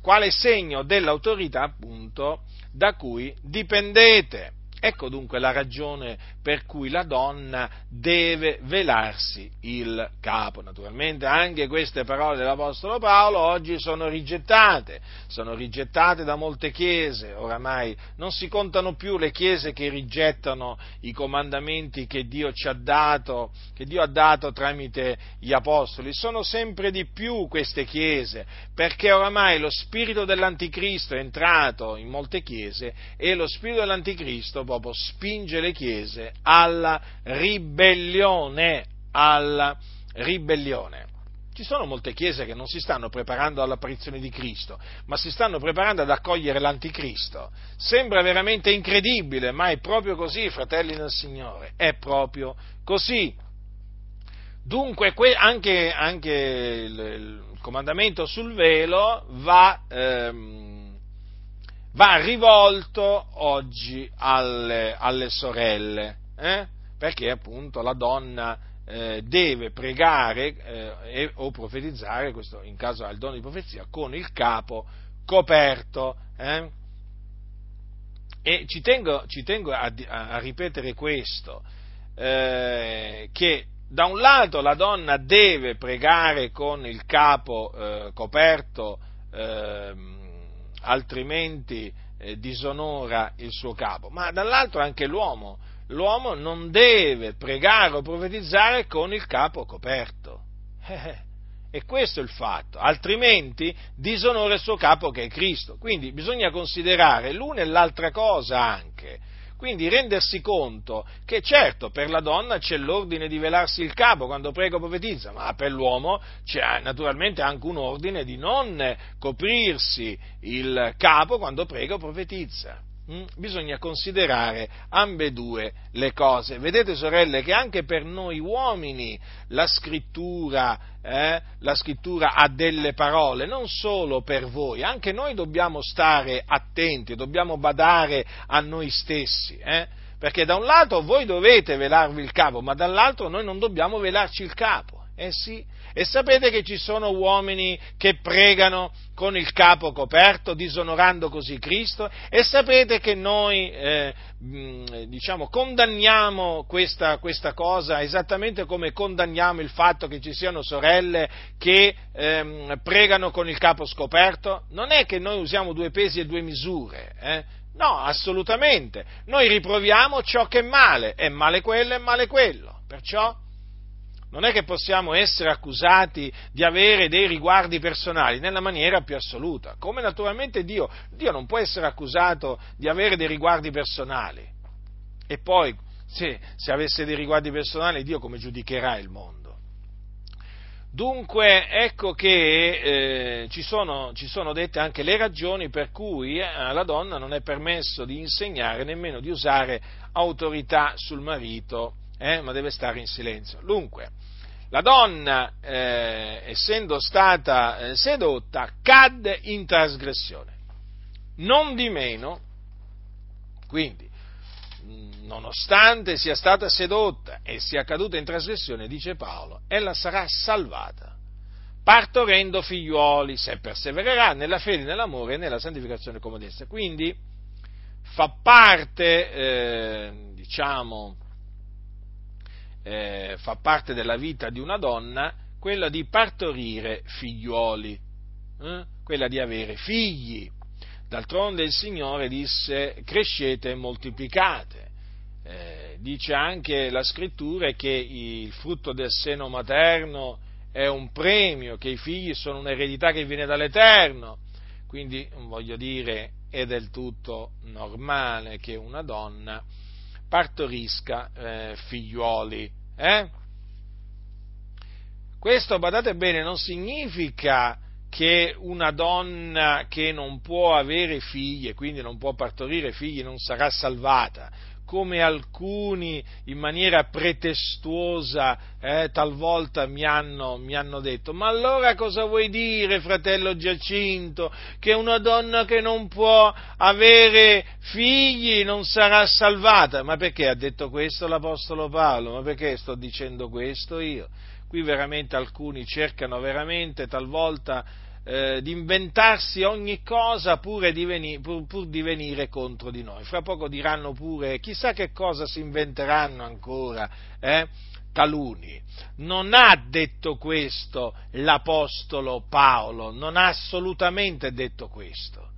quale segno dell'autorità appunto da cui dipendete. Ecco dunque la ragione per cui la donna deve velarsi il capo. Naturalmente anche queste parole dell'Apostolo Paolo oggi sono rigettate, sono rigettate da molte chiese, oramai non si contano più le chiese che rigettano i comandamenti che Dio ci ha dato, che Dio ha dato tramite gli Apostoli, sono sempre di più queste chiese, perché oramai lo spirito dell'Anticristo è entrato in molte chiese e lo spirito dell'Anticristo proprio spinge le chiese alla ribellione, alla ribellione. Ci sono molte chiese che non si stanno preparando all'apparizione di Cristo, ma si stanno preparando ad accogliere l'anticristo. Sembra veramente incredibile, ma è proprio così, fratelli del Signore, è proprio così. Dunque anche, anche il, il, comandamento sul velo va, ehm, va rivolto oggi alle, alle sorelle eh? perché appunto la donna eh, deve pregare eh, o profetizzare, questo in caso ha il dono di profezia, con il capo coperto. Eh? E ci tengo, ci tengo a, a, ripetere questo, eh, che da un lato la donna deve pregare con il capo eh, coperto, ehm, altrimenti eh, disonora il suo capo, ma dall'altro anche l'uomo l'uomo non deve pregare o profetizzare con il capo coperto. *laughs* E questo è il fatto, altrimenti disonora il suo capo che è Cristo. Quindi bisogna considerare l'una e l'altra cosa anche. Quindi rendersi conto che certo per la donna c'è l'ordine di velarsi il capo quando prega o profetizza, ma per l'uomo c'è naturalmente anche un ordine di non coprirsi il capo quando prega o profetizza. Mm? Bisogna considerare ambedue le cose. Vedete sorelle che anche per noi uomini la scrittura, eh, la scrittura ha delle parole, non solo per voi, anche noi dobbiamo stare attenti, dobbiamo badare a noi stessi. Eh? Perché da un lato voi dovete velarvi il capo, ma dall'altro noi non dobbiamo velarci il capo. Eh sì, e sapete che ci sono uomini che pregano con il capo coperto, disonorando così Cristo? E sapete che noi, eh, diciamo, condanniamo questa, questa, cosa esattamente come condanniamo il fatto che ci siano sorelle che eh, pregano con il capo scoperto? Non è che noi usiamo due pesi e due misure, eh? No, assolutamente. Noi riproviamo ciò che è male, è male quello, è male quello. Perciò non è che possiamo essere accusati di avere dei riguardi personali nella maniera più assoluta, come naturalmente Dio, Dio non può essere accusato di avere dei riguardi personali. E poi, se, se avesse dei riguardi personali, Dio come giudicherà il mondo? Dunque, ecco che eh, ci, sono, ci, sono, dette anche le ragioni per cui eh, alla donna non è permesso di insegnare, nemmeno di usare autorità sul marito, eh, ma deve stare in silenzio. Dunque, la donna, eh, essendo stata eh, sedotta, cadde in trasgressione. Non di meno, quindi, nonostante sia stata sedotta e sia caduta in trasgressione, dice Paolo, ella sarà salvata, partorendo figliuoli, se persevererà nella fede, nell'amore e nella santificazione come. Quindi fa parte, eh, diciamo, eh, fa parte della vita di una donna quella di partorire figlioli, eh? quella di avere figli. D'altronde il Signore disse crescete e moltiplicate. Eh, dice anche la scrittura che il frutto del seno materno è un premio, che i figli sono un'eredità che viene dall'Eterno. Quindi voglio dire, è del tutto normale che una donna partorisca eh, figliuoli. Eh? Questo, badate bene, non significa che una donna che non può avere figli e quindi non può partorire figli non sarà salvata come alcuni in maniera pretestuosa eh, talvolta mi hanno, mi hanno, detto, ma allora cosa vuoi dire, fratello Giacinto, che una donna che non può avere figli non sarà salvata? Ma perché ha detto questo l'Apostolo Paolo? Ma perché sto dicendo questo io? Qui veramente alcuni cercano veramente talvolta eh, di inventarsi ogni cosa pur di, venire, pur, pur di venire contro di noi. Fra poco diranno pure chissà che cosa si inventeranno ancora. Eh? taluni. Non ha detto questo l'Apostolo Paolo, non ha assolutamente detto questo.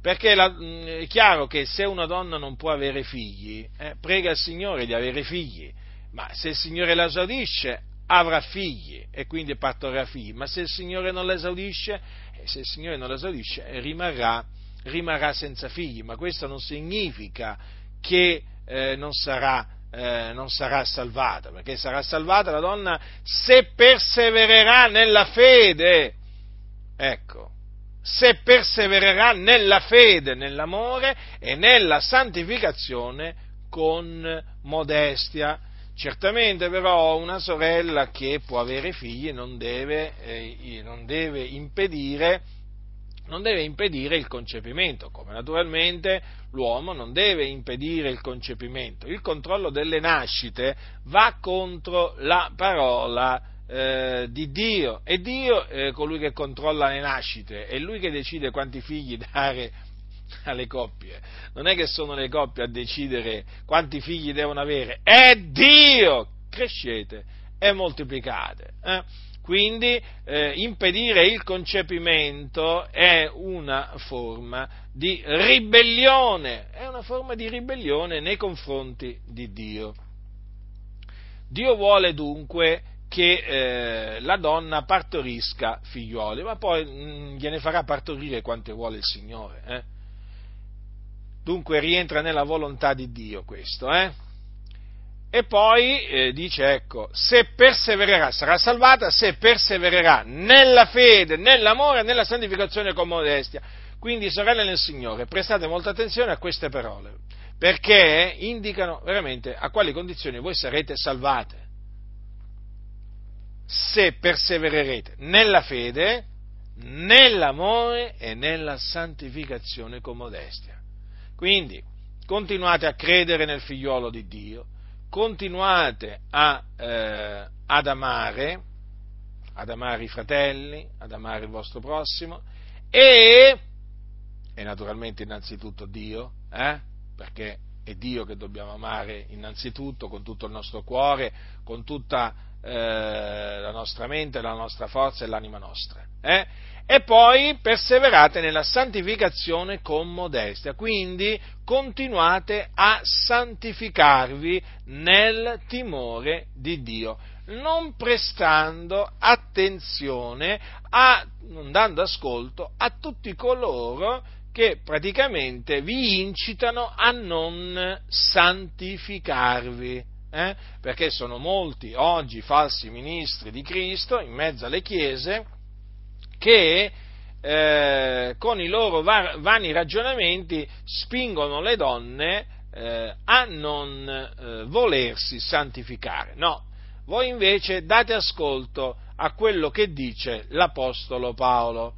Perché la, mm, è chiaro che se una donna non può avere figli, eh, prega il Signore di avere figli, ma se il Signore la esaudisce, avrà figli e quindi partorrà figli, ma se il Signore non l'esaudisce, eh, se il Signore non l'esaudisce rimarrà, rimarrà senza figli, ma questo non significa che eh, non, sarà, eh, non sarà salvata, perché sarà salvata la donna se persevererà nella fede. Ecco, se persevererà nella fede, nell'amore e nella santificazione con modestia. Certamente però una sorella che può avere figli non deve, eh, non deve, impedire, non deve impedire il concepimento, come naturalmente l'uomo non deve impedire il concepimento. Il controllo delle nascite va contro la parola eh, di Dio e Dio è colui che controlla le nascite, è lui che decide quanti figli dare *laughs* alle coppie. Non è che sono le coppie a decidere quanti figli devono avere, è Dio! Crescete e moltiplicate. Eh? Quindi eh, impedire il concepimento è una forma di ribellione, è una forma di ribellione nei confronti di Dio. Dio vuole dunque che eh, la donna partorisca figlioli, ma poi mh, mm, gliene farà partorire quante vuole il Signore. Eh? Dunque rientra nella volontà di Dio questo, eh? E poi eh, dice, ecco, se persevererà, sarà salvata se persevererà nella fede, nell'amore, nella santificazione con modestia. Quindi, sorelle nel Signore, prestate molta attenzione a queste parole, perché indicano veramente a quali condizioni voi sarete salvate. Se persevererete nella fede, nell'amore e nella santificazione con modestia. Quindi, continuate a credere nel figliuolo di Dio, continuate a, eh, ad amare, ad amare i fratelli, ad amare il vostro prossimo e, e naturalmente innanzitutto Dio, eh, perché è Dio che dobbiamo amare innanzitutto con tutto il nostro cuore, con tutta eh, la nostra mente, la nostra forza e l'anima nostra. Eh? E poi perseverate nella santificazione con modestia, quindi continuate a santificarvi nel timore di Dio, non prestando attenzione, a, non dando ascolto a tutti coloro che praticamente vi incitano a non santificarvi. Eh? Perché sono molti oggi falsi ministri di Cristo in mezzo alle chiese che eh, con i loro vani ragionamenti spingono le donne eh, a non eh, volersi santificare. No, voi invece date ascolto a quello che dice l'Apostolo Paolo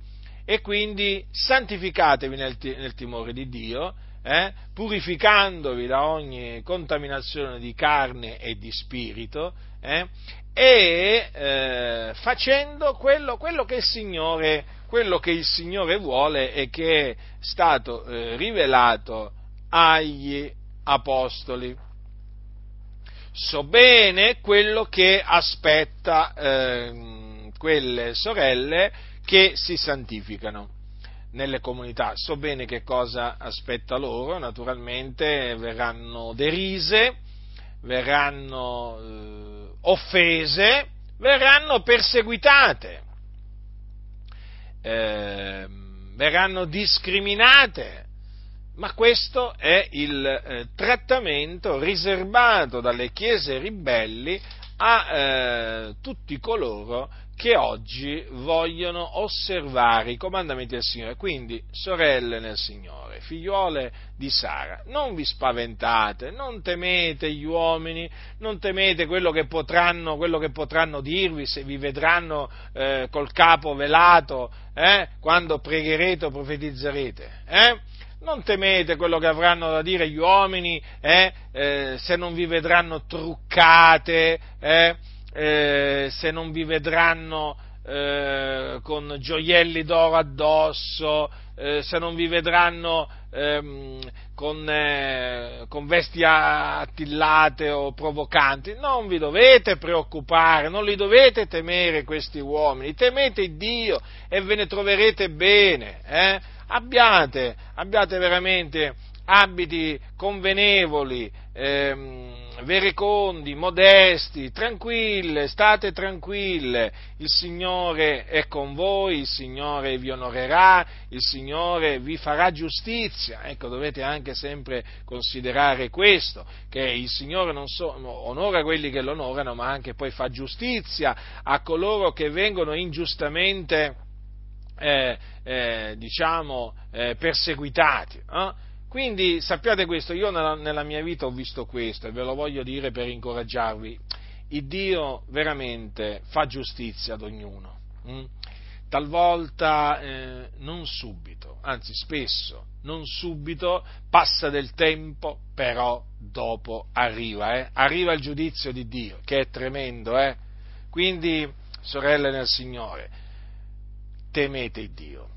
e quindi santificatevi nel, nel timore di Dio, eh, purificandovi da ogni contaminazione di carne e di spirito, eh, e eh, facendo quello, quello, che Signore, quello, che il Signore, vuole e che è stato eh, rivelato agli apostoli. So bene quello che aspetta eh, quelle sorelle che si santificano nelle comunità. So bene che cosa aspetta loro, naturalmente verranno derise, verranno eh, offese, verranno perseguitate, eh, verranno discriminate, ma questo è il eh, trattamento riservato dalle chiese ribelli a eh, tutti coloro che oggi vogliono osservare i comandamenti del Signore. Quindi, sorelle nel Signore, figliuole di Sara, non vi spaventate, non temete gli uomini, non temete quello che potranno, quello che potranno dirvi se vi vedranno eh, col capo velato eh, quando pregherete o profetizzerete. Eh? Non temete quello che avranno da dire gli uomini eh, eh se non vi vedranno truccate eh, se non vi vedranno eh, con gioielli d'oro addosso, eh, se non vi vedranno ehm, con, eh, con, vesti attillate o provocanti, non vi dovete preoccupare, non li dovete temere questi uomini, temete Dio e ve ne troverete bene. Eh? Abbiate, abbiate veramente abiti convenevoli. Ehm, verecondi, modesti, tranquille, state tranquille, il Signore è con voi, il Signore vi onorerà, il Signore vi farà giustizia. Ecco, dovete anche sempre considerare questo, che il Signore non so, onora quelli che lo onorano, ma anche poi fa giustizia a coloro che vengono ingiustamente, eh, eh, diciamo, eh, perseguitati. Quindi sappiate questo, io nella, nella, mia vita ho visto questo e ve lo voglio dire per incoraggiarvi. Il Dio veramente fa giustizia ad ognuno. Hm? Talvolta eh, non subito, anzi spesso non subito, passa del tempo, però dopo arriva, eh? arriva il giudizio di Dio, che è tremendo. Eh? Quindi, sorelle nel Signore, temete Dio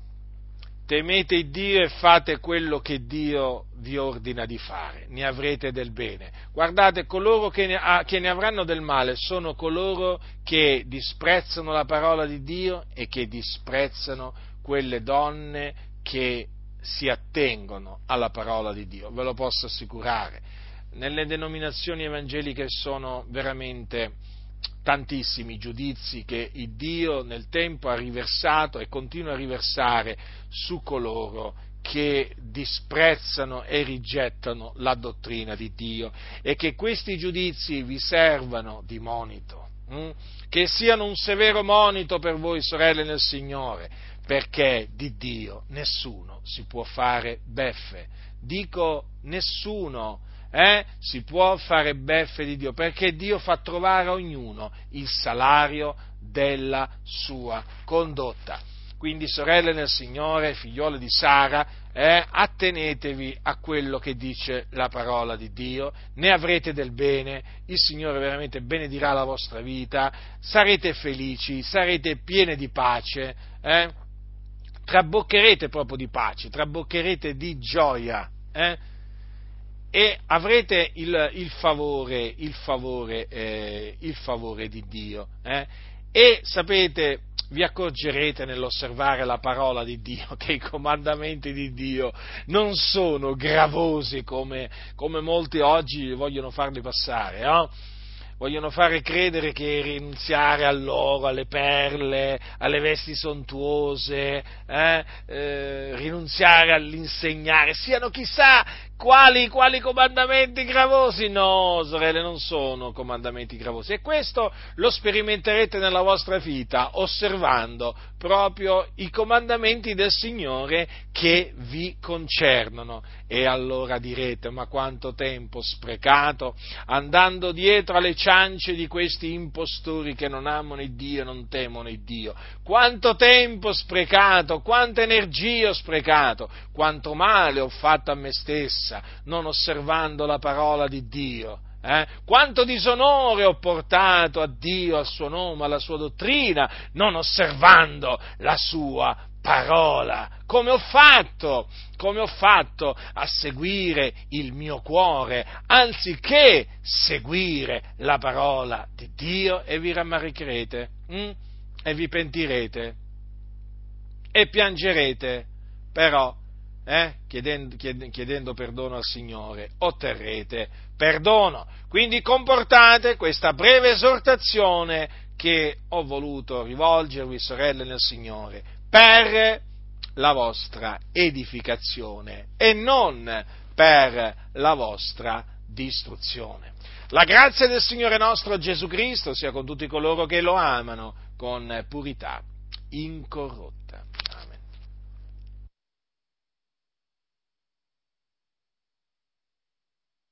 temete Dio e fate quello che Dio vi ordina di fare, ne avrete del bene. Guardate, coloro che ne, ah, che ne, avranno del male sono coloro che disprezzano la parola di Dio e che disprezzano quelle donne che si attengono alla parola di Dio, ve lo posso assicurare. Nelle denominazioni evangeliche sono veramente tantissimi giudizi che il Dio nel tempo ha riversato e continua a riversare su coloro che disprezzano e rigettano la dottrina di Dio e che questi giudizi vi servano di monito, hm? che siano un severo monito per voi sorelle nel Signore, perché di Dio nessuno si può fare beffe. Dico nessuno eh, si può fare beffe di Dio, perché Dio fa trovare a ognuno il salario della sua condotta. Quindi, sorelle nel Signore, figliole di Sara, eh, attenetevi a quello che dice la parola di Dio, ne avrete del bene, il Signore veramente benedirà la vostra vita, sarete felici, sarete piene di pace, eh, traboccherete proprio di pace, traboccherete di gioia. Eh, e avrete il, il, favore, il, favore, eh, il favore, di Dio. Eh? E sapete, vi accorgerete nell'osservare la parola di Dio *laughs* che i comandamenti di Dio non sono gravosi come, come molti oggi vogliono farli passare. No? Vogliono fare credere che rinunziare all'oro, alle perle, alle vesti sontuose, eh, eh, rinunziare all'insegnare, siano chissà quali, quali, comandamenti gravosi? No, sorelle, non sono comandamenti gravosi. E questo lo sperimenterete nella vostra vita, osservando proprio i comandamenti del Signore che vi concernono. E allora direte, ma quanto tempo sprecato andando dietro alle ciance di questi impostori che non amano il Dio e non temono il Dio. Quanto tempo sprecato, quanta energia ho sprecato, quanto male ho fatto a me stessa, non osservando la parola di Dio. Eh? Quanto disonore ho portato a Dio, al suo nome, alla sua dottrina, non osservando la sua parola. Come ho fatto? Come ho fatto a seguire il mio cuore, anziché seguire la parola di Dio e vi rammaricherete hm? e vi pentirete e piangerete, però eh, chiedendo, chiedendo perdono al Signore, otterrete perdono. Quindi comportate questa breve esortazione che ho voluto rivolgervi, sorelle nel Signore, per la vostra edificazione e non per la vostra distruzione. La grazia del Signore nostro Gesù Cristo sia con tutti coloro che lo amano con purità incorrotta.